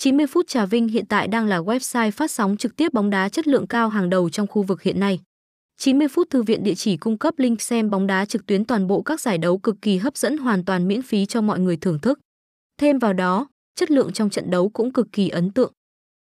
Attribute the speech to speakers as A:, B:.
A: 90 phút Trà Vinh hiện tại đang là website phát sóng trực tiếp bóng đá chất lượng cao hàng đầu trong khu vực hiện nay. 90 phút thư viện địa chỉ cung cấp link xem bóng đá trực tuyến toàn bộ các giải đấu cực kỳ hấp dẫn hoàn toàn miễn phí cho mọi người thưởng thức. Thêm vào đó, chất lượng trong trận đấu cũng cực kỳ ấn tượng.